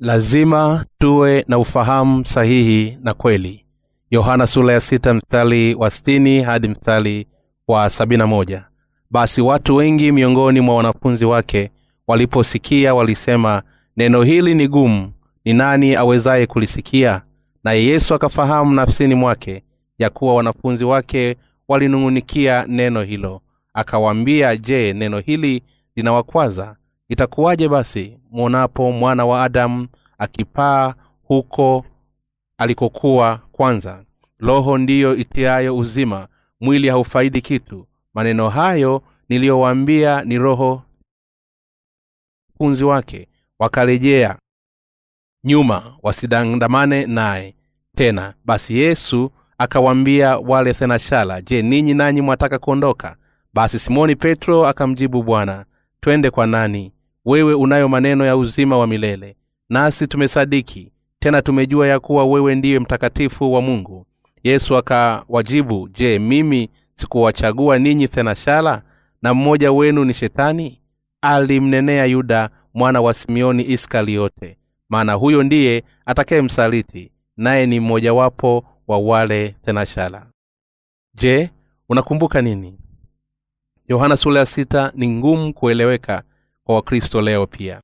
lazima tuwe na ufahamu sahihi na kweli. Yohana sula ya sita mstari wa stini hadi mstari wa sabina moja. Basi watu wengi miongoni mwa wanafunzi wake waliposikia walisema neno hili ni gumu. Ni nani awezaye kulisikia? Naye yesu akafahamu nafsini mwake ya kuwa wanafunzi wake walinung'unikia neno hilo. Akawaambia je neno hili linawakwaza itakuwaje basi mwonapo mwana wa adamu akipaa huko alikokuwa kwanza? Roho ndiyo itiayo uzima mwili haufaidi kitu. Maneno hayo niliyowaambia ni roho funzi wake wakarejea nyuma wasidandamane naye tena. Basi yesu akawaambia wale thenashala je ninyi nanyi mwataka kuondoka? Basi simoni petro akamjibu bwana twende kwa nani wewe unayo maneno ya uzima wa milele nasi tumesadiki tena tumejua ya kuwa wewe ndiye mtakatifu wa mungu. Yesu akawajibu je mimi sikuwachagua ninyi thenashala na mmoja wenu ni shetani? Alimnenea yuda mwana wa simeoni iskariote maana huyo ndiye atakayemsaliti naye ni mmojawapo wa wale thenashala je unakumbuka nini? Yohana sula ya sita ni ngumu kueleweka kwa wakristo leo pia.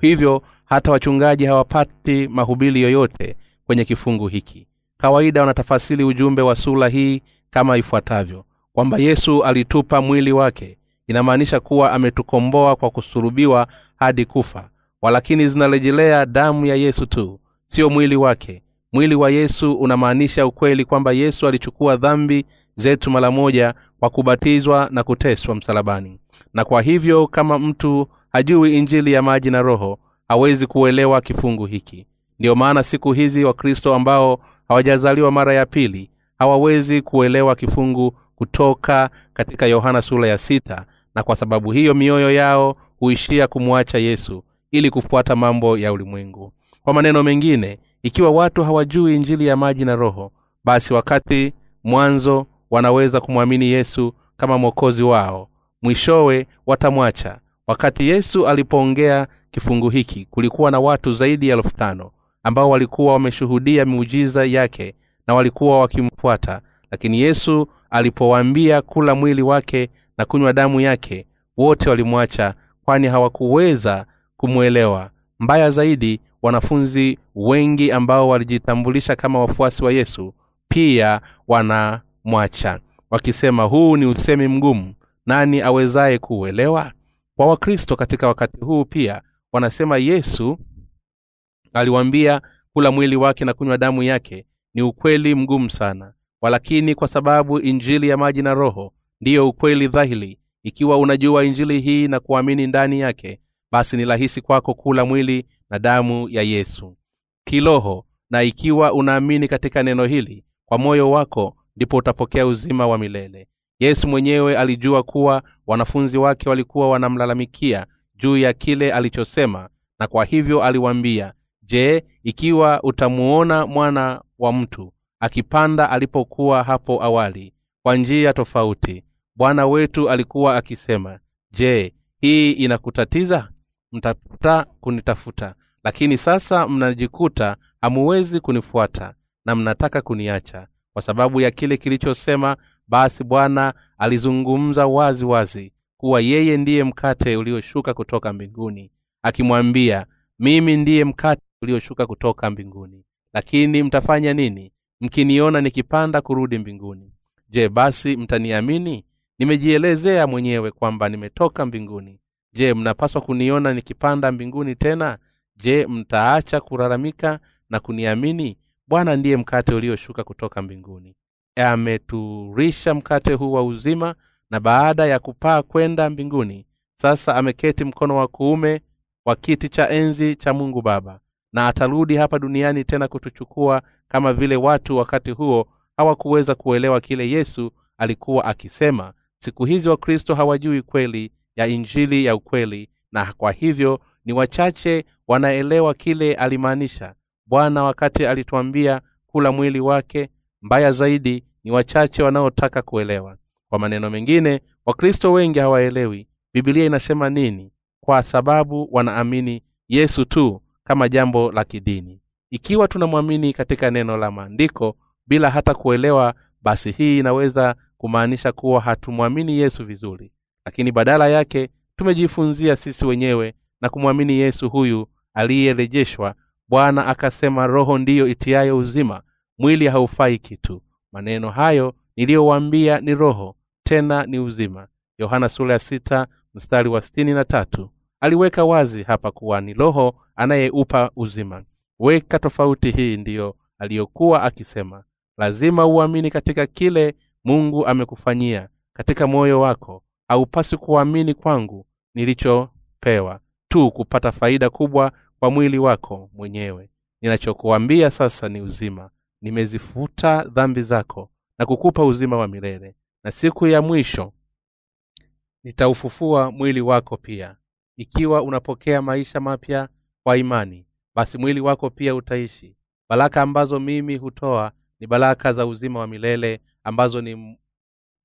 Hivyo hata wachungaji hawapati mahubili yoyote kwenye kifungu hiki. Kawaida wanatafasili ujumbe wa sula hii kama ifuatavyo. Kwamba yesu alitupa mwili wake. Inamaanisha kuwa ametukomboa kwa kusurubiwa hadi kufa. Walakini zinarejelea damu ya yesu tu siyo mwili wake. Mwili wa yesu unamaanisha ukweli kwamba yesu alichukua dhambi zetu mara moja kwa kubatizwa na kuteswa msalabani na kwa hivyo kama mtu hajui injili ya maji na roho hawezi kuelewa kifungu hiki. Ndiyo maana siku hizi wakristo ambao hawajazaliwa mara ya pili hawawezi kuelewa kifungu kutoka katika yohana sura ya sita na kwa sababu hiyo mioyo yao huishia kumwacha yesu ili kufuata mambo ya ulimwengu. Kwa maneno mengine ikiwa watu hawajui injili ya maji na roho basi wakati mwanzo wanaweza kumwamini yesu kama mwokozi wao mwishowe watamwacha. Wakati yesu alipoongea kifungu hiki kulikuwa na watu zaidi ya elfu tano ambao walikuwa wameshuhudia miujiza yake na walikuwa wakimfuata. Lakini yesu alipowaambia kula mwili wake na kunywa damu yake wote walimwacha kwani hawakuweza kumwelewa. Mbaya zaidi wanafunzi wengi ambao walijitambulisha kama wafuasi wa yesu pia wanamwacha wakisema huu ni usemi mgumu nani awezaye kuuelewa? Kwa wakristo katika wakati huu pia wanasema yesu aliwaambia kula mwili wake na kunywa damu yake ni ukweli mgumu sana. Walakini kwa sababu injili ya maji na roho ndiyo ukweli dhahili ikiwa unajua injili hii na kuamini ndani yake basi ni rahisi kwako kula mwili na damu ya yesu. Kiroho na ikiwa unaamini katika neno hili kwa moyo wako ndipo utapokea uzima wa milele yesu mwenyewe alijua kuwa wanafunzi wake walikuwa wanamlalamikia juu ya kile alichosema na kwa hivyo aliwaambia je ikiwa utamuona mwana wa mtu akipanda alipokuwa hapo awali kwa njia tofauti bwana wetu alikuwa akisema je hii inakutatiza? Mtafuta kunitafuta lakini sasa mnajikuta hamuwezi kunifuata na mnataka kuniacha kwa sababu ya kile kilichosema basi bwana alizungumza wazi wazi kuwa yeye ndiye mkate ulioshuka kutoka mbinguni akimwambia mimi ndiye mkate ulioshuka kutoka mbinguni. Lakini mtafanya nini? Mkiniona nikipanda kurudi mbinguni. Je basi mtaniamini? Nimejielezea mwenyewe kwamba nimetoka mbinguni. Je mnapaswa kuniona nikipanda mbinguni tena? Je mtaacha kulalamika na kuniamini? Bwana ndiye mkate ulioshuka kutoka mbinguni ameturisha mkate huu wa uzima na baada ya kupaa kwenda mbinguni sasa ameketi mkono wa kuume wa kiti cha enzi cha mungu baba na atarudi hapa duniani tena kutuchukua kama vile watu wakati huo hawakuweza kuelewa kile yesu alikuwa akisema. Siku hizi wakristo hawajui kweli ya injili ya ukweli na kwa hivyo ni wachache wanaelewa kile alimaanisha. Bwana wakati alituambia kula mwili wake mbaya zaidi ni wachache wanaotaka kuelewa. Kwa maneno mengine wakristo wengi hawaelewi bibilia inasema nini kwa sababu wanaamini yesu tu kama jambo la kidini. Ikiwa tunamwamini katika neno la maandiko bila hata kuelewa basi hii inaweza kumaanisha kuwa hatumwamini yesu vizuri. Lakini badala yake tumejifunzia sisi wenyewe na kumwamini yesu huyu aliyerejeshwa. Bwana akasema roho ndiyo itiayo uzima mwili haufai kitu. Maneno hayo niliyowaambia ni roho tena ni uzima. Yohana ya sita mstari wa tatu. Aliweka wazi hapa kuwa ni roho anayeupa uzima. Weka tofauti hii ndiyo aliyokuwa akisema. Lazima uamini katika kile mungu amekufanyia. Katika moyo wako haupaswi kuamini kwangu nilichopewa. Tu kupata faida kubwa kwa mwili wako mwenyewe. Ninachokuambia sasa ni uzima nimezifuta dhambi zako na kukupa uzima wa milele. Na siku ya mwisho nitaufufua mwili wako pia. Ikiwa unapokea maisha mapya kwa imani basi mwili wako pia utaishi. Baraka ambazo mimi hutoa ni baraka za uzima wa milele ambazo ni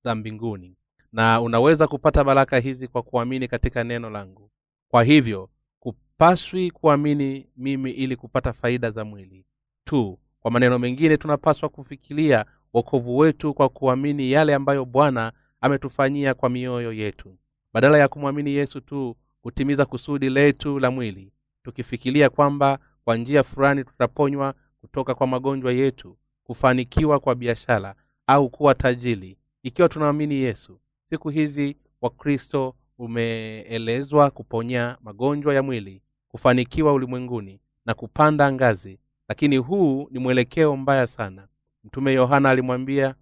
za mbinguni. Na unaweza kupata baraka hizi kwa kuamini katika neno langu. Kwa hivyo kupaswi kuamini mimi ili kupata faida za mwili. Tu kwa maneno mengine tunapaswa kufikiria wokovu wetu kwa kuamini yale ambayo bwana ametufanyia kwa mioyo yetu. Badala ya kumwamini yesu tu kutimiza kusudi letu la mwili. Tukifikiria kwamba kwa njia fulani tutaponywa kutoka kwa magonjwa yetu kufanikiwa kwa biashara au kuwa tajili ikiwa tunaamini yesu siku hizi wakristo umeelezwa kuponya magonjwa ya mwili kufanikiwa ulimwenguni na kupanda ngazi lakini huu ni mwelekeo mbaya sana. Mtume yohana alimwambia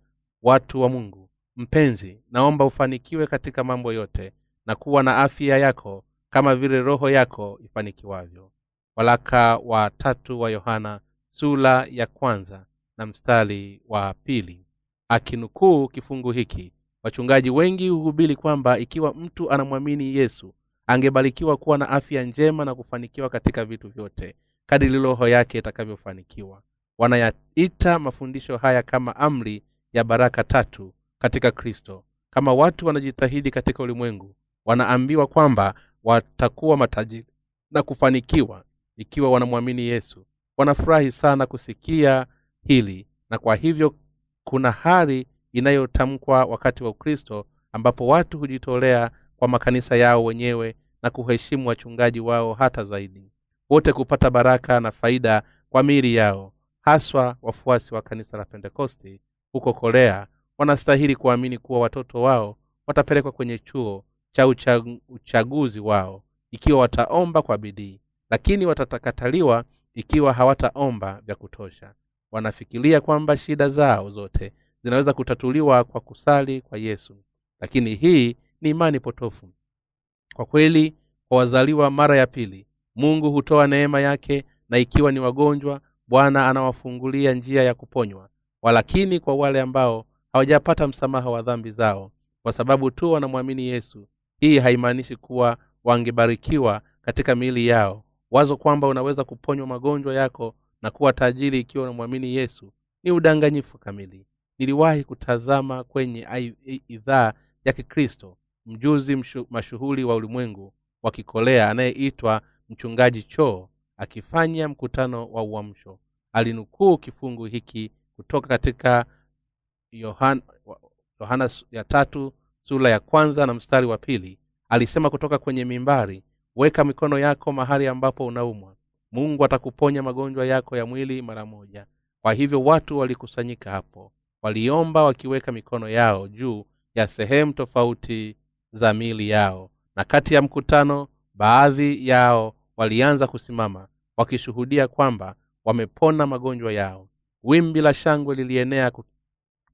watu wa mungu mpenzi naomba ufanikiwe katika mambo yote na kuwa na afya yako kama vile roho yako ifanikiwavyo. Walaka wa tatu wa yohana sula ya kwanza na mstari wa pili. Akinukuu kifungu hiki wachungaji wengi huhubiri kwamba ikiwa mtu anamwamini yesu angebarikiwa kuwa na afya njema na kufanikiwa katika vitu vyote kadiri roho yake itakavyofanikiwa. Wanayaita mafundisho haya kama amri ya baraka tatu katika kristo. Kama watu wanajitahidi katika ulimwengu wanaambiwa kwamba watakuwa matajiri na kufanikiwa ikiwa wanamwamini yesu. Wanafurahi sana kusikia hili na kwa hivyo kuna hali inayotamkwa wakati wa ukristo ambapo watu hujitolea kwa makanisa yao wenyewe na kuheshimu wachungaji wao hata zaidi wote kupata baraka na faida kwa miili yao haswa wafuasi wa kanisa la pentekosti huko korea. Wanastahili kuamini kuwa watoto wao watapelekwa kwenye chuo cha uchag- uchaguzi wao ikiwa wataomba kwa bidii lakini watatakataliwa ikiwa hawataomba vya kutosha. Wanafikiria kwamba shida zao zote zinaweza kutatuliwa kwa kusali kwa yesu lakini hii ni imani potofu. Kwa kweli kwa wazaliwa mara ya pili mungu hutoa neema yake na ikiwa ni wagonjwa bwana anawafungulia njia ya kuponywa. Walakini kwa wale ambao hawajapata msamaha wa dhambi zao kwa sababu tu wanamwamini yesu hii haimaanishi kuwa wangebarikiwa katika miili yao. Wazo kwamba unaweza kuponywa magonjwa yako na kuwa tajiri ikiwa unamwamini yesu ni udanganyifu kamili. Niliwahi kutazama kwenye idhaa ya kikristo mjuzi mashuhuri wa ulimwengu wa kikolea anayeitwa mchungaji choo akifanya mkutano wa uamsho. Alinukuu kifungu hiki kutoka katika yohana, yohana ya tatu sura ya kwanza na mstari wa pili. Alisema kutoka kwenye mimbari weka mikono yako mahali ambapo unaumwa. Mungu atakuponya magonjwa yako ya mwili mara moja. Kwa hivyo watu walikusanyika hapo. Waliomba wakiweka mikono yao juu ya sehemu tofauti za miili yao. Na kati ya mkutano baadhi yao walianza kusimama wakishuhudia kwamba wamepona magonjwa yao. Wimbi la shangwe lilienea ku-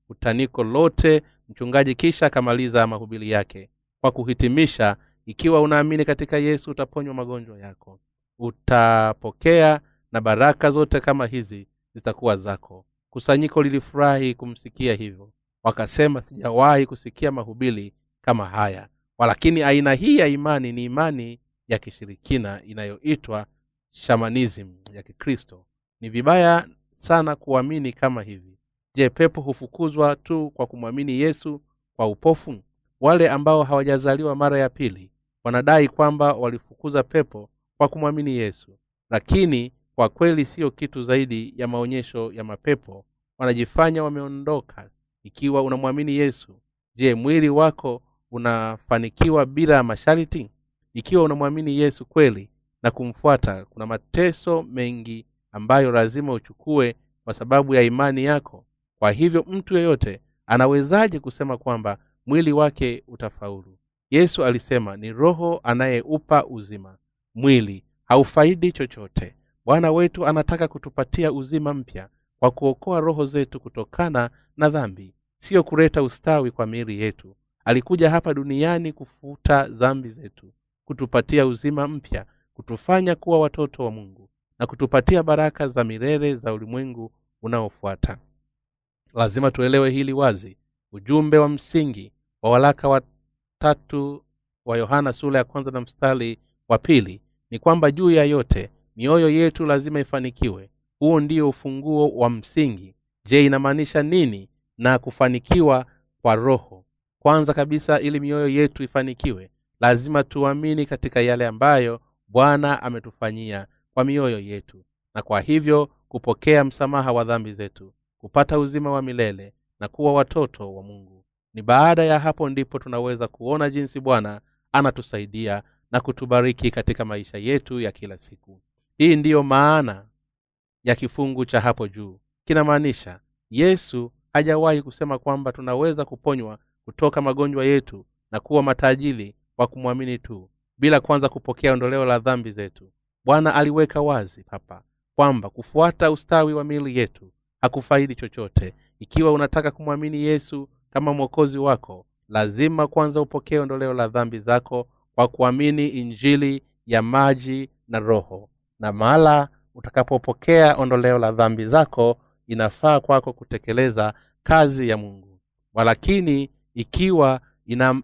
kutaniko lote mchungaji kisha akamaliza mahubiri yake kwa kuhitimisha ikiwa unaamini katika yesu utaponywa magonjwa yako. Utapokea na baraka zote kama hizi zitakuwa zako. Kusanyiko lilifurahi kumsikia hivyo. Wakasema sijawahi kusikia mahubiri kama haya. Walakini aina hii ya imani ni imani ya kishirikina inayoitwa shamanism ya kikristo. Ni vibaya sana kuamini kama hivi. Je pepo hufukuzwa tu kwa kumwamini yesu kwa upofu? Wale ambao hawajazaliwa mara ya pili wanadai kwamba walifukuza pepo kwa kumwamini yesu. Lakini kwa kweli siyo kitu zaidi ya maonyesho ya mapepo. Wanajifanya wameondoka ikiwa unamwamini yesu. Je mwili wako unafanikiwa bila masharti ikiwa unamwamini yesu kweli na kumfuata kuna mateso mengi ambayo lazima uchukue kwa sababu ya imani yako. Kwa hivyo mtu yeyote anawezaje kusema kwamba mwili wake utafaulu? Yesu alisema ni roho anayeupa uzima. Mwili haufaidi chochote. Bwana wetu anataka kutupatia uzima mpya kwa kuokoa roho zetu kutokana na dhambi siyo kuleta ustawi kwa miili yetu. Alikuja hapa duniani kufuta dhambi zetu kutupatia uzima mpya kutufanya kuwa watoto wa mungu na kutupatia baraka za milele za ulimwengu unaofuata. Lazima tuelewe hili wazi. Ujumbe wa msingi wa walaka wa tatu wa yohana sura ya kwanza na mstari wa pili ni kwamba juu ya yote mioyo yetu lazima ifanikiwe. Huo ndio ufunguo wa msingi. Je inamaanisha nini na kufanikiwa kwa roho? Kwanza kabisa ili mioyo yetu ifanikiwe lazima tuamini katika yale ambayo bwana ametufanyia kwa mioyo yetu na kwa hivyo kupokea msamaha wa dhambi zetu kupata uzima wa milele na kuwa watoto wa mungu. Ni baada ya hapo ndipo tunaweza kuona jinsi bwana anatusaidia na kutubariki katika maisha yetu ya kila siku. Hii ndiyo maana ya kifungu cha hapo juu. Kinamaanisha yesu hajawahi kusema kwamba tunaweza kuponywa kutoka magonjwa yetu na kuwa matajiri kwa kumwamini tu bila kwanza kupokea ondoleo la dhambi zetu. Bwana aliweka wazi hapa kwamba kufuata ustawi wa mili yetu hakufaidi chochote. Ikiwa unataka kumwamini yesu kama mwokozi wako lazima kwanza upokee ondoleo la dhambi zako kwa kuamini injili ya maji na roho. Na mahala utakapopokea ondoleo la dhambi zako inafaa kwako kutekeleza kazi ya mungu. Walakini ikiwa ina,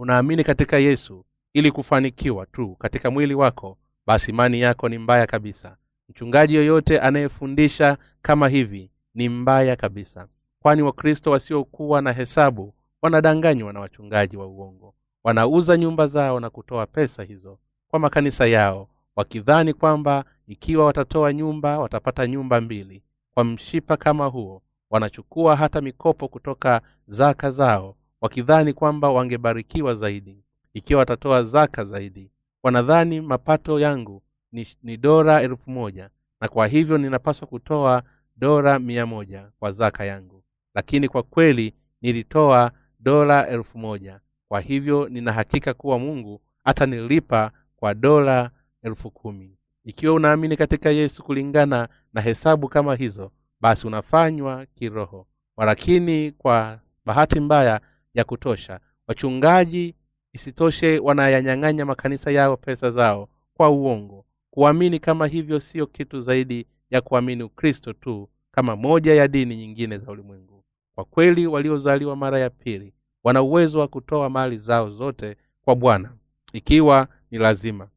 unaamini katika yesu ili kufanikiwa tu katika mwili wako basi imani yako ni mbaya kabisa. Mchungaji yoyote anayefundisha kama hivi ni mbaya kabisa. Kwani wakristo wasiokuwa na hesabu wanadanganywa na wachungaji wa uongo. Wanauza nyumba zao na kutoa pesa hizo kwa makanisa yao wakidhani kwamba ikiwa watatoa nyumba watapata nyumba mbili. Kwa mshipa kama huo wanachukua hata mikopo kutoka zaka zao wakidhani kwamba wangebarikiwa zaidi ikiwa watatoa zaka zaidi. Wanadhani mapato yangu ni, ni dora elfu moja na kwa hivyo ninapaswa kutoa dora mia moja kwa zaka yangu. Lakini kwa kweli nilitoa dola elfu moja. Kwa hivyo ninahakika kuwa mungu atanilipa kwa dola elfu kumi. Ikiwa unaamini katika yesu kulingana na hesabu kama hizo basi unafanywa kiroho. Walakini kwa bahati mbaya ya kutosha. Wachungaji isitoshe wanayanyang'anya makanisa yao pesa zao kwa uongo. Kuamini kama hivyo sio kitu zaidi ya kuamini ukristo tu kama moja ya dini nyingine za ulimwengu. Kwa kweli waliozaliwa mara ya pili wana uwezo wa kutoa mali zao zote kwa bwana ikiwa ni lazima.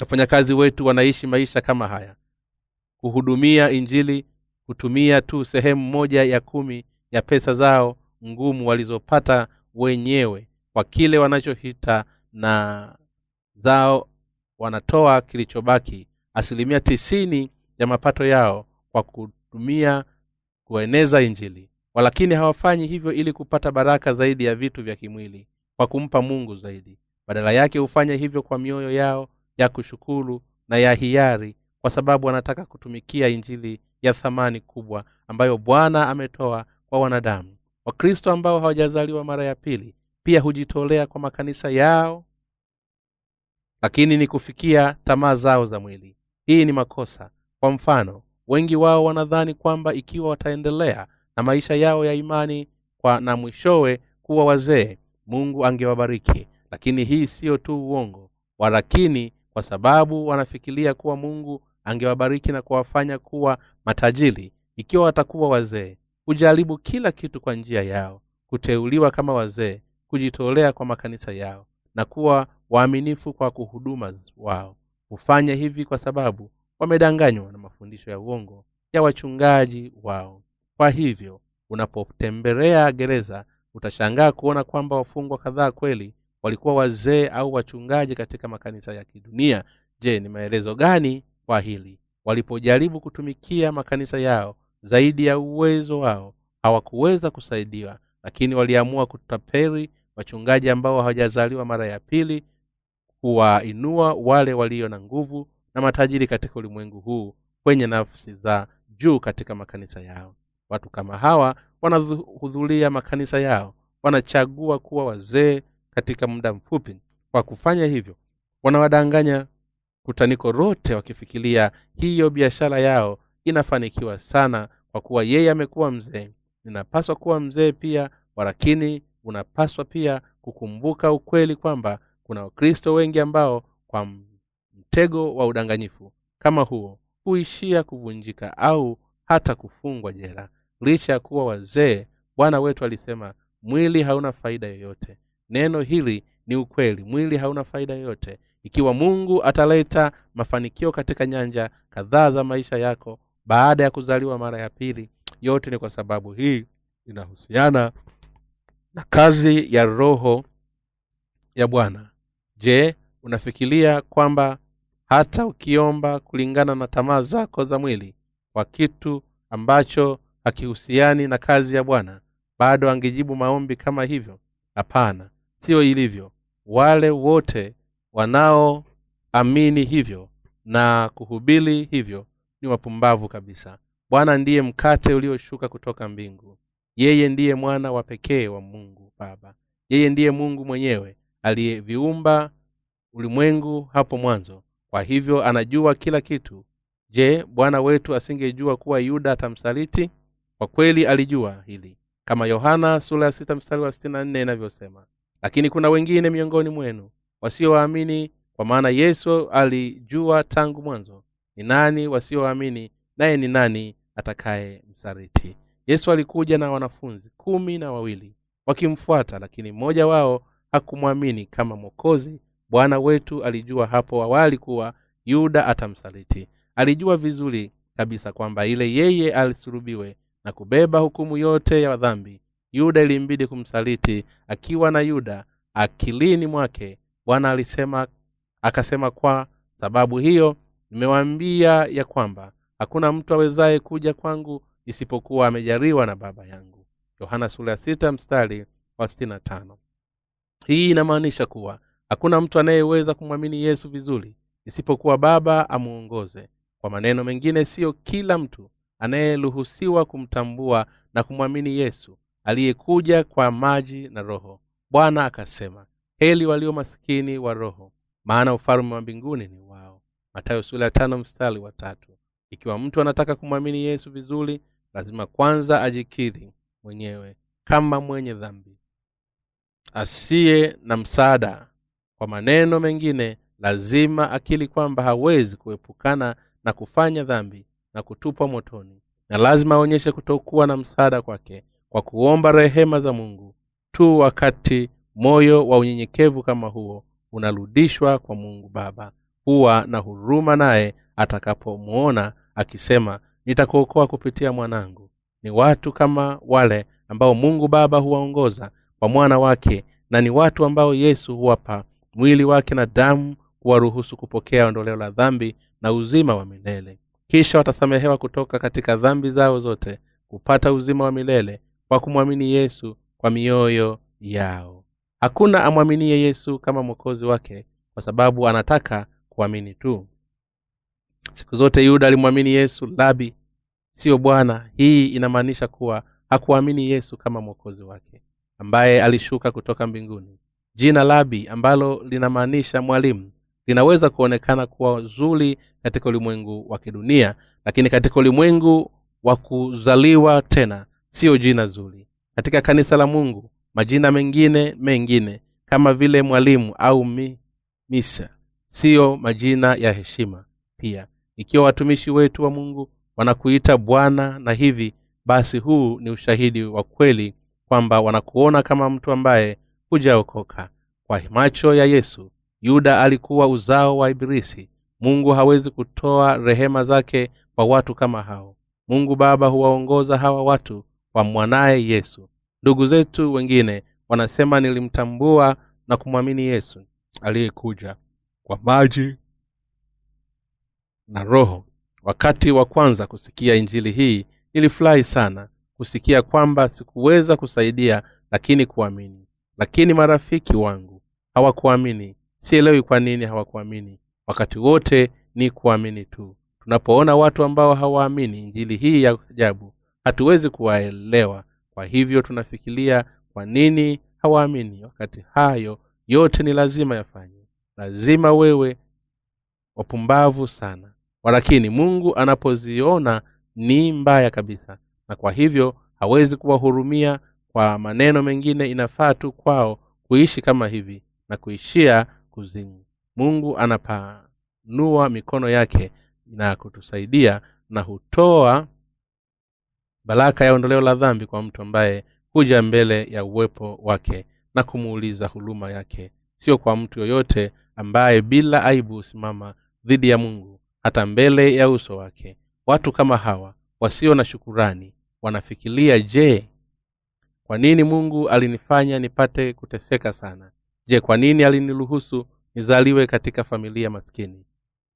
Wafanyakazi wetu wanaishi maisha kama haya. Kuhudumia injili kutumia tu sehemu moja ya kumi ya pesa zao ngumu walizopata wenyewe kwa kile wanachohita na zao wanatoa kilichobaki asilimia tisini ya mapato yao kwa kutumia kueneza injili. Walakini hawafanyi hivyo ili kupata baraka zaidi ya vitu vya kimwili kwa kumpa mungu zaidi. Badala yake hufanya hivyo kwa mioyo yao ya kushukuru na ya hiari kwa sababu wanataka kutumikia injili ya thamani kubwa ambayo bwana ametoa kwa wanadamu wakristo ambao hawajazaliwa mara ya pili pia hujitolea kwa makanisa yao lakini ni kufikia tamaa zao za mwili. Hii ni makosa. Kwa mfano wengi wao wanadhani kwamba ikiwa wataendelea na maisha yao ya imani kwa na mwishowe kuwa wazee mungu angewabariki. Lakini hii siyo tu uongo. Walakini kwa sababu wanafikiria kuwa mungu angewabariki na kuwafanya kuwa matajiri ikiwa watakuwa wazee hujaribu kila kitu kwa njia yao kuteuliwa kama wazee kujitolea kwa makanisa yao na kuwa waaminifu kwa kuhuduma wao. Hufanya hivi kwa sababu wamedanganywa na mafundisho ya uongo ya wachungaji wao. Kwa hivyo unapotembelea gereza utashangaa kuona kwamba wafungwa kadhaa kweli walikuwa wazee au wachungaji katika makanisa ya kidunia. Je ni maelezo gani kwa hili? Walipojaribu kutumikia makanisa yao zaidi ya uwezo wao hawakuweza kusaidiwa lakini waliamua kutaperi wachungaji ambao hawajazaliwa mara ya pili kuwainua wale walio na nguvu na matajiri katika ulimwengu huu kwenye nafsi za juu katika makanisa yao. Watu kama hawa wanahudhuria makanisa yao wanachagua kuwa wazee katika muda mfupi. Kwa kufanya hivyo wanawadanganya kutaniko lote wakifikiria hiyo biashara yao inafanikiwa sana kwa kuwa yeye amekuwa mzee. Ninapaswa kuwa mzee pia walakini unapaswa pia kukumbuka ukweli kwamba kuna wakristo wengi ambao kwa mtego wa udanganyifu kama huo huishia kuvunjika au hata kufungwa jela. Licha ya kuwa wazee bwana wetu alisema mwili hauna faida yoyote. Neno hili ni ukweli mwili hauna faida yoyote. Ikiwa mungu ataleta mafanikio katika nyanja kadhaa za maisha yako baada ya kuzaliwa mara ya pili yote ni kwa sababu hii inahusiana na kazi ya roho ya bwana. Je unafikiria kwamba hata ukiomba kulingana na tamaa zako za mwili kwa kitu ambacho hakihusiani na kazi ya bwana bado angejibu maombi kama hivyo? Hapana sio ilivyo. Wale wote wanaoamini hivyo na kuhubiri hivyo ni wapumbavu kabisa. Bwana ndiye mkate ulioshuka kutoka mbingu. Yeye ndiye mwana wa pekee wa mungu baba. Yeye ndiye mungu mwenyewe aliyeviumba ulimwengu hapo mwanzo. Kwa hivyo anajua kila kitu. Je bwana wetu asingejua kuwa yuda atamsaliti? Kwa kweli alijua hili kama yohana sura ya mstari wa inavyosema. Lakini kuna wengine miongoni mwenu wasiowaamini kwa maana yesu alijua tangu mwanzo ni nani wasioamini? Naye ni nani atakaye msaliti? Yesu alikuja na wanafunzi kumi na wawili wakimfuata lakini mmoja wao hakumwamini kama mwokozi. Bwana wetu alijua hapo awali kuwa yuda atamsaliti. Alijua vizuri kabisa kwamba ile yeye alisulubiwe na kubeba hukumu yote ya dhambi. Yuda ilimbidi kumsaliti akiwa na yuda akilini mwake. Bwana alisema akasema kwa sababu hiyo nimewaambia ya kwamba hakuna mtu awezaye kuja kwangu isipokuwa amejariwa na baba yangu. Yohana ya mstari wa tano. Hii inamaanisha kuwa hakuna mtu anayeweza kumwamini yesu vizuri isipokuwa baba amuongoze. Kwa maneno mengine siyo kila mtu anayeruhusiwa kumtambua na kumwamini yesu aliyekuja kwa maji na roho. Bwana akasema heli walio masikini wa roho maana ufalme wa mbinguni ni wao matayo sura ya tano mstari wa tatu. Ikiwa mtu anataka kumwamini yesu vizuri lazima kwanza ajikiri mwenyewe kama mwenye dhambi. Asiye na msaada kwa maneno mengine lazima akili kwamba hawezi kuepukana na kufanya dhambi na kutupwa motoni. Na lazima aonyeshe kutokuwa na msaada kwake kwa kuomba rehema za mungu tu wakati moyo wa unyenyekevu kama huo unarudishwa kwa mungu baba huwa na huruma naye atakapomwona akisema nitakuokoa kupitia mwanangu. Ni watu kama wale ambao mungu baba huwaongoza kwa mwana wake na ni watu ambao yesu huwapa mwili wake na damu kuwaruhusu kupokea ondoleo la dhambi na uzima wa milele. Kisha watasamehewa kutoka katika dhambi zao zote kupata uzima wa milele kwa kumwamini yesu kwa mioyo yao. Hakuna amwaminie yesu kama mwokozi wake kwa sababu anataka kuamini tu. Siku zote yuda alimwamini yesu labi siyo bwana. Hii inamaanisha kuwa hakuamini yesu kama mwokozi wake ambaye alishuka kutoka mbinguni. Jina labi ambalo linamaanisha mwalimu linaweza kuonekana kuwa zuri katika ulimwengu wa kidunia lakini katika ulimwengu wa kuzaliwa tena siyo jina zuri. Katika kanisa la mungu majina mengine mengine kama vile mwalimu au mi, misa siyo majina ya heshima. Pia ikiwa watumishi wetu wa mungu wanakuita bwana na hivi basi huu ni ushahidi wa kweli kwamba wanakuona kama mtu ambaye hujaokoka. Kwa macho ya yesu yuda alikuwa uzao wa ibilisi. Mungu hawezi kutoa rehema zake kwa watu kama hao. Mungu baba huwaongoza hawa watu kwa mwanaye yesu. Ndugu zetu wengine wanasema nilimtambua na kumwamini yesu aliyekuja kwa maji na roho. Wakati wa kwanza kusikia injili hii nilifurahi sana kusikia kwamba sikuweza kusaidia lakini kuamini. Lakini marafiki wangu hawakuamini. Sielewi kwa nini hawakuamini. Wakati wote ni kuamini tu. Tunapoona watu ambao hawaamini injili hii ya ajabu hatuwezi kuwaelewa. Kwa hivyo tunafikiria kwa nini hawaamini? Wakati hayo yote ni lazima yafanye lazima wewe wapumbavu sana. Walakini mungu anapoziona ni mbaya kabisa. Na kwa hivyo hawezi kuwahurumia kwa maneno mengine inafaa tu kwao kuishi kama hivi na kuishia kuzimu. Mungu anapanua mikono yake na kutusaidia na hutoa baraka ya ondoleo la dhambi kwa mtu ambaye huja mbele ya uwepo wake na kumuuliza huluma yake. Sio kwa mtu yoyote ambaye bila aibu husimama dhidi ya mungu hata mbele ya uso wake. Watu kama hawa wasio na shukurani wanafikiria je kwa nini mungu alinifanya nipate kuteseka sana? Je kwa nini aliniruhusu nizaliwe katika familia maskini?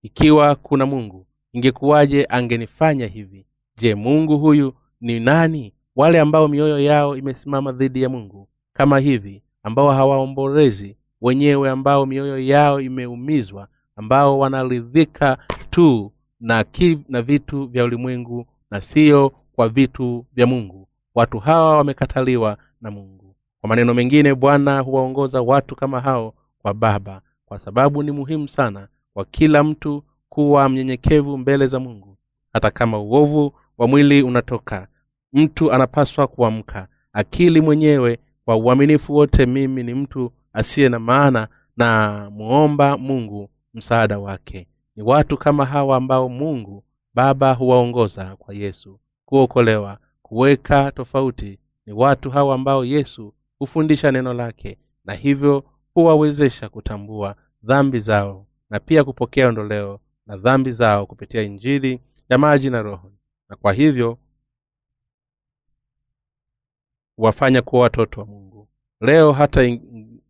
Ikiwa kuna mungu ingekuwaje angenifanya hivi? Je mungu huyu ni nani? Wale ambao mioyo yao imesimama dhidi ya mungu kama hivi ambao hawaombolezi wenyewe ambao mioyo yao imeumizwa ambao wanaridhika tu na, ki, na vitu vya ulimwengu na siyo kwa vitu vya mungu. Watu hawa wamekataliwa na mungu. Kwa maneno mengine bwana huwaongoza watu kama hao kwa baba kwa sababu ni muhimu sana kwa kila mtu kuwa mnyenyekevu mbele za mungu. Hata kama uovu wa mwili unatoka mtu anapaswa kuamka. Akili mwenyewe kwa uaminifu wote mimi ni mtu asiye na maana na muomba mungu msaada wake. Ni watu kama hawa ambao mungu baba huwaongoza kwa yesu. Kuokolewa kuweka tofauti ni watu hawa ambao yesu hufundisha neno lake na hivyo huwawezesha kutambua dhambi zao na pia kupokea ondoleo na dhambi zao kupitia injili ya maji na roho. Na kwa hivyo huwafanya kuwa watoto wa mungu. Leo hata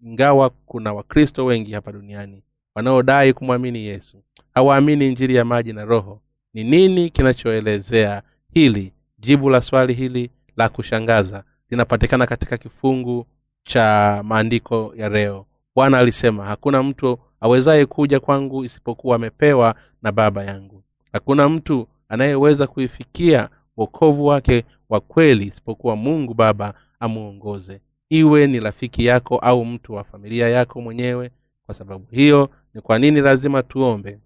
ingawa kuna wakristo wengi hapa duniani wanaodai kumwamini yesu hawaamini njiri ya maji na roho. Ni nini kinachoelezea hili? Jibu la swali hili la kushangaza linapatikana katika kifungu cha maandiko ya leo. Bwana alisema hakuna mtu awezaye kuja kwangu isipokuwa amepewa na baba yangu. Hakuna mtu anayeweza kuifikia wokovu wake wa kweli isipokuwa mungu baba amuongoze iwe ni rafiki yako au mtu wa familia yako mwenyewe. Kwa sababu hiyo ni kwa nini lazima tuombe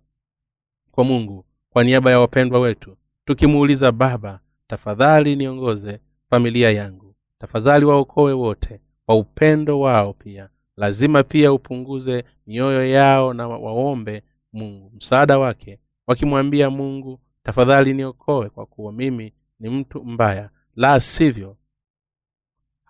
kwa mungu kwa niaba ya wapendwa wetu? Tukimuuliza baba tafadhali niongoze familia yangu. Tafadhali waokoe wote kwa upendo wao pia. Lazima pia upunguze mioyo yao na waombe mungu msaada wake. Wakimwambia mungu tafadhali niokoe kwa kuwa mimi ni mtu mbaya. La sivyo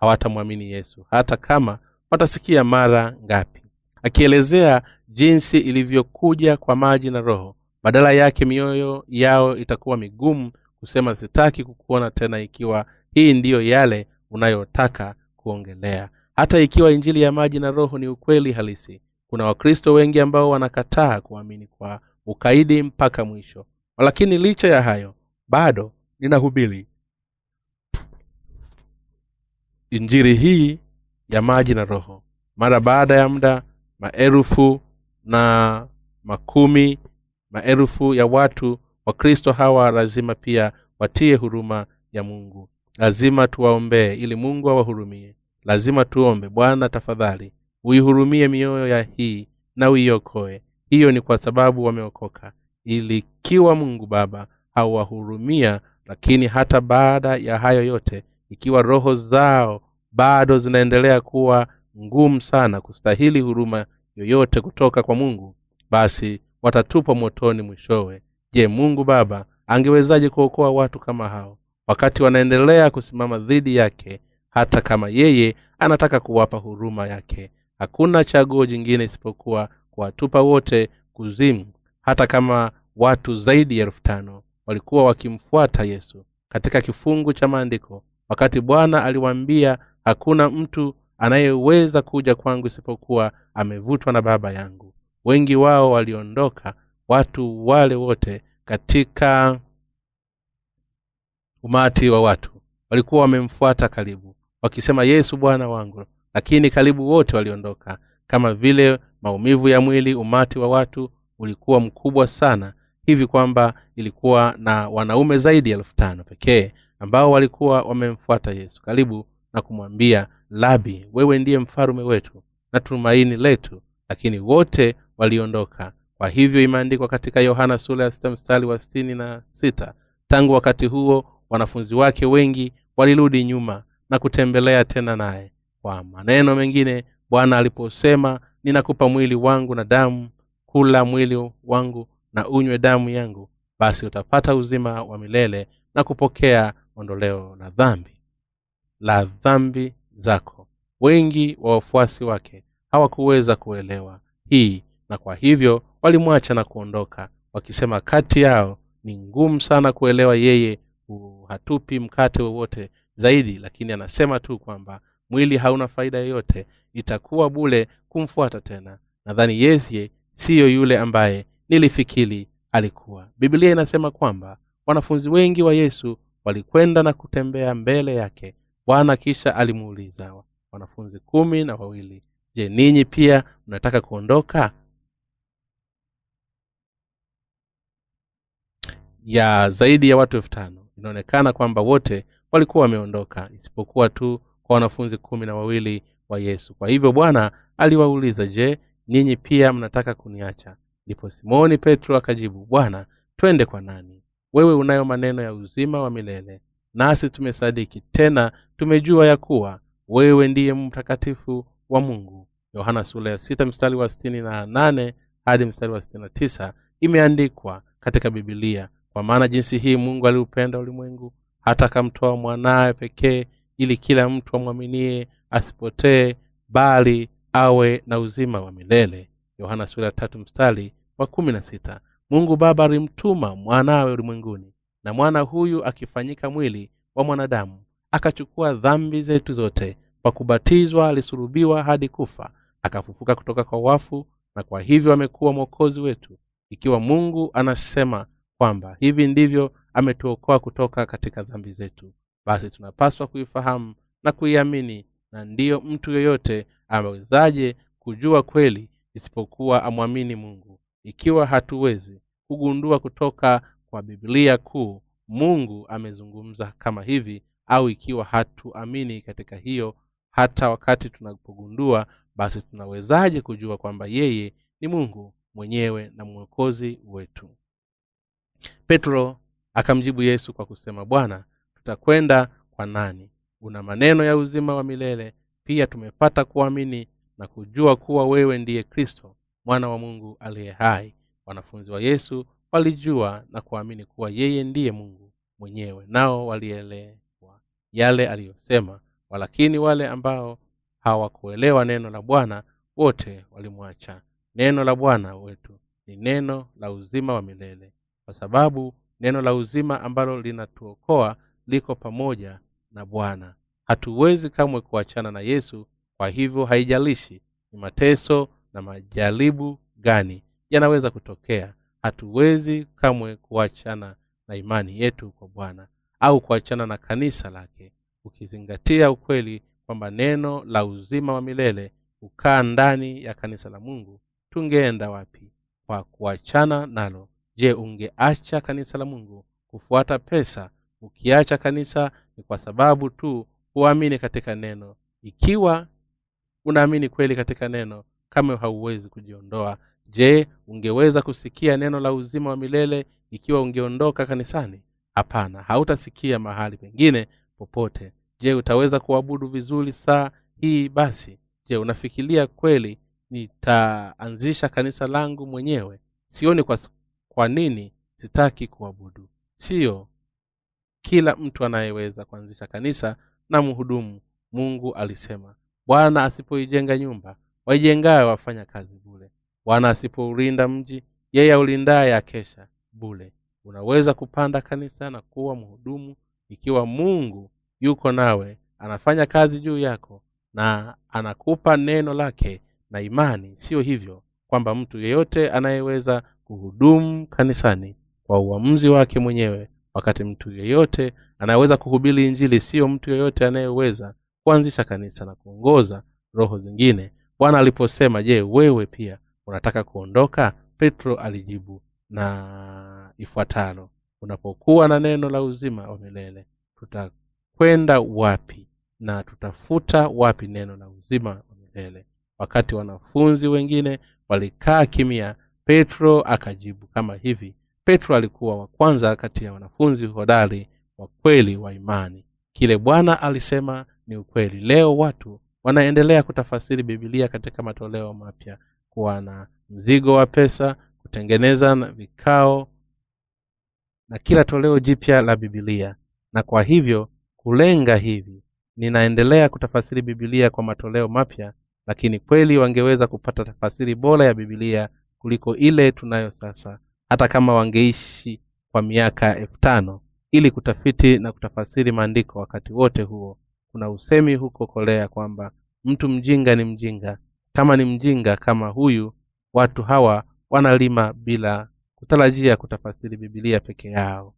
hawatamwamini yesu hata kama watasikia mara ngapi. Akielezea jinsi ilivyokuja kwa maji na roho badala yake mioyo yao itakuwa migumu kusema sitaki kukuona tena ikiwa hii ndiyo yale unayotaka kuongelea. Hata ikiwa injili ya maji na roho ni ukweli halisi kuna wakristo wengi ambao wanakataa kuamini kwa ukaidi mpaka mwisho. Lakini licha ya hayo bado ninahubiri injili hii ya maji na roho. Mara baada ya muda maelfu na makumi maelfu ya watu wakristo hawa lazima pia watie huruma ya mungu. Lazima tuwaombee ili mungu awahurumie. Lazima tuombe bwana tafadhali uihurumie mioyo ya hii na uiokoe. Hiyo ni kwa sababu wameokoka. Ilikiwa mungu baba hauwahurumia lakini hata baada ya hayo yote ikiwa roho zao bado zinaendelea kuwa ngumu sana kustahili huruma yoyote kutoka kwa mungu basi watatupwa motoni mwishowe. Je mungu baba angewezaje kuokoa watu kama hao wakati wanaendelea kusimama dhidi yake hata kama yeye anataka kuwapa huruma yake? Hakuna chaguo jingine isipokuwa kuwatupa wote kuzimu hata kama watu zaidi ya elfu tano walikuwa wakimfuata yesu. Katika kifungu cha maandiko wakati bwana aliwaambia hakuna mtu anayeweza kuja kwangu isipokuwa amevutwa na baba yangu. Wengi wao waliondoka watu wale wote katika umati wa watu. Walikuwa wamemfuata karibu wakisema yesu bwana wangu. Lakini karibu wote waliondoka. Kama vile maumivu ya mwili umati wa watu ulikuwa mkubwa sana. Hivi kwamba ilikuwa na wanaume zaidi ya elfu tano pekee ambao walikuwa wamemfuata yesu. Karibu na kumwambia labi wewe ndiye mfalume wetu na tumaini letu lakini wote waliondoka. Kwa hivyo imeandikwa katika yohana sura ya sita mstari wa sitini na sita tangu wakati huo wanafunzi wake wengi walirudi nyuma na kutembelea tena naye. Kwa maneno mengine bwana aliposema ninakupa mwili wangu na damu kula mwili wangu na unywe damu yangu basi utapata uzima wa milele na kupokea ondoleo la dhambi la dhambi zako. Wengi wa wafuasi wake hawakuweza kuelewa hii na kwa hivyo walimwacha na kuondoka wakisema kati yao ni ngumu sana kuelewa yeye hatupi mkate wowote zaidi lakini anasema tu kwamba mwili hauna faida yoyote itakuwa bule kumfuata tena. Nadhani yeye siyo yule ambaye nilifikiri alikuwa. Biblia inasema kwamba wanafunzi wengi wa yesu walikwenda na kutembea mbele yake. Bwana kisha alimuuliza wanafunzi kumi na wawili je ninyi pia mnataka kuondoka? Ya zaidi ya watu elfu tano. Inaonekana kwamba wote walikuwa wameondoka isipokuwa tu kwa wanafunzi kumi na wawili wa yesu. Kwa hivyo bwana aliwauliza je ninyi pia mnataka kuniacha? Ndipo simoni petro akajibu bwana twende kwa nani wewe unayo maneno ya uzima wa milele nasi tumesadiki. Tena tumejua ya kuwa wewe ndiye mtakatifu wa mungu. Yohana sura ya sita mstari wa sitini na nane hadi mstari wa sitini tisa imeandikwa katika bibilia kwa maana jinsi hii mungu aliupenda ulimwengu hata akamtoa mwanaye pekee ili kila mtu amwaminie asipotee bali awe na uzima wa milele. Yohana sura ya tatu mstari wa kumi na sita mungu baba alimtuma mwanawe ulimwenguni na mwana huyu akifanyika mwili wa mwanadamu akachukua dhambi zetu zote kwa kubatizwa alisulubiwa hadi kufa akafufuka kutoka kwa wafu na kwa hivyo amekuwa mwokozi wetu ikiwa mungu anasema kwamba hivi ndivyo ametuokoa kutoka katika dhambi zetu. Basi tunapaswa kuifahamu na kuiamini na ndiyo mtu yoyote awezaje kujua kweli isipokuwa amwamini mungu ikiwa hatuwezi kugundua kutoka kwa biblia kuu mungu amezungumza kama hivi au ikiwa hatuamini katika hiyo hata wakati tunapogundua basi tunawezaje kujua kwamba yeye ni mungu mwenyewe na mwokozi wetu? Petro akamjibu yesu kwa kusema bwana tutakwenda kwa nani? Una maneno ya uzima wa milele pia tumepata kuamini na kujua kuwa wewe ndiye kristo mwana wa mungu aliye hai wanafunzi wa yesu walijua na kuamini kuwa yeye ndiye mungu mwenyewe. Nao walielewa yale aliyosema walakini wale ambao hawakuelewa neno la bwana wote walimwacha. Neno la bwana wetu ni neno la uzima wa milele. Kwa sababu neno la uzima ambalo linatuokoa liko pamoja na bwana. Hatuwezi kamwe kuachana na yesu kwa hivyo haijalishi ni mateso na majaribu gani yanaweza kutokea. Hatuwezi kamwe kuachana na imani yetu kwa bwana au kuachana na kanisa lake ukizingatia ukweli kwamba neno la uzima wa milele hukaa ndani ya kanisa la mungu tungeenda wapi kwa kuachana nalo? Je ungeacha kanisa la mungu kufuata pesa? Ukiacha kanisa ni kwa sababu tu huamini katika neno. Ikiwa unaamini kweli katika neno kama hauwezi kujiondoa. Je ungeweza kusikia neno la uzima wa milele ikiwa ungeondoka kanisani? Hapana hautasikia mahali pengine popote. Je utaweza kuabudu vizuri saa hii? Basi je unafikiria kweli nitaanzisha kanisa langu mwenyewe? Sioni kwa, kwa nini sitaki kuabudu. Siyo kila mtu anayeweza kuanzisha kanisa na mhudumu mungu alisema. Bwana asipoijenga nyumba waijengayo wafanya kazi bule. Bwana asipoulinda mji yeye aulindaye akesha bule. Unaweza kupanda kanisa na kuwa mhudumu ikiwa mungu yuko nawe anafanya kazi juu yako na anakupa neno lake na imani. Siyo hivyo kwamba mtu yeyote anayeweza kuhudumu kanisani kwa uamuzi wake mwenyewe wakati mtu yeyote anayeweza kuhubiri injili siyo mtu yeyote anayeweza kuanzisha kanisa na kuongoza roho zingine bwana aliposema je wewe pia unataka kuondoka? Petro alijibu na ifuatalo. Unapokuwa na neno la uzima wa milele tutakwenda wapi na tutafuta wapi neno la uzima wa milele? Wakati wanafunzi wengine walikaa kimya petro akajibu kama hivi. Petro alikuwa wa kwanza kati ya wanafunzi hodari wa kweli wa imani. Kile bwana alisema ni ukweli. Leo watu wanaendelea kutafasiri bibilia katika matoleo mapya. Kuwa na mzigo wa pesa kutengeneza na vikao na kila toleo jipya la bibilia na kwa hivyo kulenga hivi ninaendelea kutafasiri bibilia kwa matoleo mapya lakini kweli wangeweza kupata tafasiri bora ya bibilia kuliko ile tunayo sasa hata kama wangeishi kwa miaka elfu tano ili kutafiti na kutafasiri maandiko wakati wote huo kuna usemi huko korea kwamba mtu mjinga ni mjinga. Kama ni mjinga kama huyu watu hawa wanalima bila kutarajia kutafasiri bibilia peke yao.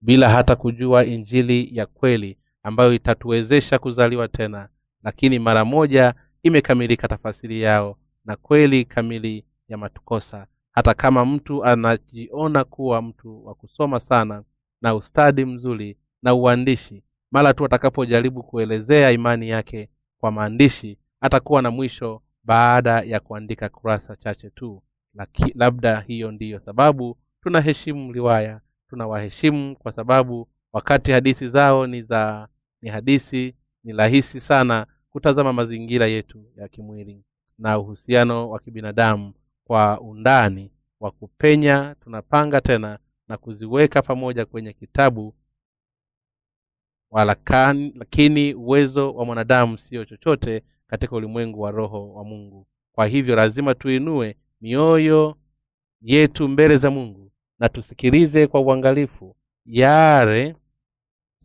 Bila hata kujua injili ya kweli ambayo itatuwezesha kuzaliwa tena lakini mara moja imekamilika tafasiri yao na kweli kamili ya matukosa hata kama mtu anajiona kuwa mtu wa kusoma sana na ustadi mzuri na uandishi mara tu atakapojaribu kuelezea imani yake kwa maandishi atakuwa na mwisho baada ya kuandika kurasa chache tu. Laki, labda hiyo ndiyo sababu tunaheshimu riwaya tunawaheshimu kwa sababu wakati hadithi zao ni za ni hadisi ni rahisi sana kutazama mazingira yetu ya kimwili na uhusiano wa kibinadamu kwa undani. Wa kupenya tunapanga tena na kuziweka pamoja kwenye kitabu walakani, lakini uwezo wa mwanadamu sio chochote katika ulimwengu wa roho wa mungu. Kwa hivyo lazima tuinue mioyo yetu mbele za mungu na tusikilize kwa uangalifu yale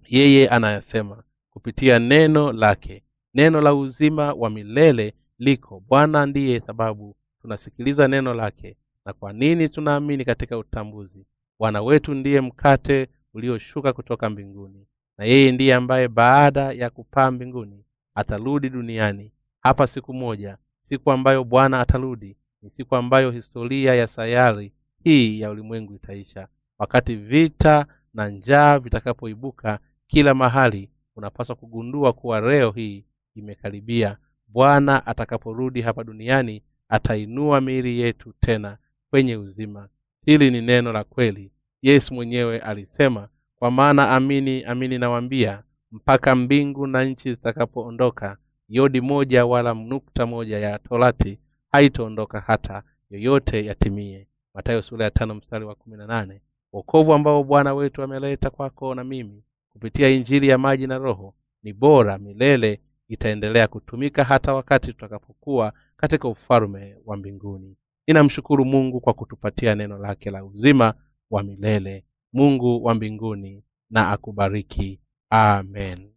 yeye anayasema kupitia neno lake. Neno la uzima wa milele liko. Bwana ndiye sababu tunasikiliza neno lake. Na kwa nini tunaamini katika utambuzi? Bwana wetu ndiye mkate ulioshuka kutoka mbinguni na yeye ndiye ambaye baada ya kupaa mbinguni atarudi duniani. Hapa siku moja siku ambayo bwana atarudi ni siku ambayo historia ya sayari hii ya ulimwengu itaisha. Wakati vita na njaa vitakapoibuka kila mahali unapaswa kugundua kuwa leo hii imekaribia. Bwana atakaporudi hapa duniani atainua miili yetu tena kwenye uzima. Hili ni neno la kweli. Yesu mwenyewe alisema kwa maana amini amini nawaambia mpaka mbingu na nchi zitakapoondoka yodi moja wala nukta moja ya torati haitaondoka hata yoyote yatimie. Matayo sura ya tano mstari wa kumi na nane. Wokovu ambao bwana wetu ameleta kwako na mimi kupitia injili ya maji na roho ni bora milele itaendelea kutumika hata wakati tutakapokuwa katika ufalume wa mbinguni. Ninamshukuru mungu kwa kutupatia neno lake la uzima wa milele mungu wa mbinguni na akubariki. Amen